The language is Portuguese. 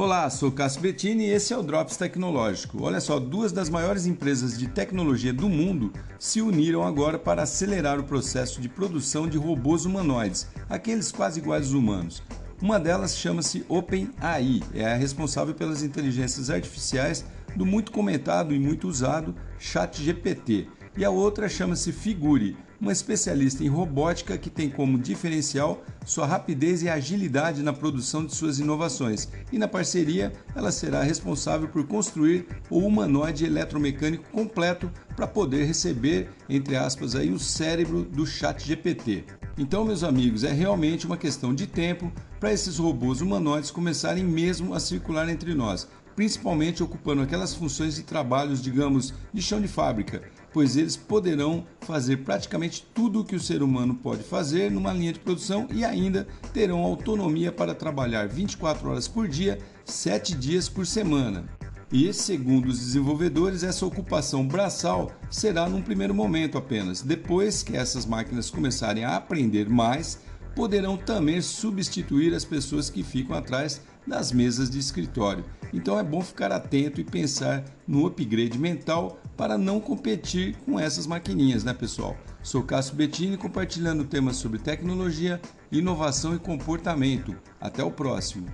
Olá, sou Cássio Bettini e esse é o Drops Tecnológico. Olha só, duas das maiores empresas de tecnologia do mundo se uniram agora para acelerar o processo de produção de robôs humanoides, aqueles quase iguais aos humanos. Uma delas chama-se OpenAI, é a responsável pelas inteligências artificiais do muito comentado e muito usado ChatGPT. E a outra chama-se Figure, uma especialista em robótica que tem como diferencial sua rapidez e agilidade na produção de suas inovações. E na parceria, ela será responsável por construir o humanoide eletromecânico completo para poder receber, entre aspas, aí, o cérebro do chat GPT. Então, meus amigos, é realmente uma questão de tempo para esses robôs humanoides começarem mesmo a circular entre nós principalmente ocupando aquelas funções e trabalhos, digamos, de chão de fábrica, pois eles poderão fazer praticamente tudo o que o ser humano pode fazer numa linha de produção e ainda terão autonomia para trabalhar 24 horas por dia, 7 dias por semana. E, segundo os desenvolvedores, essa ocupação braçal será num primeiro momento apenas. Depois que essas máquinas começarem a aprender mais, poderão também substituir as pessoas que ficam atrás das mesas de escritório. Então é bom ficar atento e pensar no upgrade mental para não competir com essas maquininhas, né, pessoal? Sou Cássio Bettini compartilhando temas sobre tecnologia, inovação e comportamento. Até o próximo.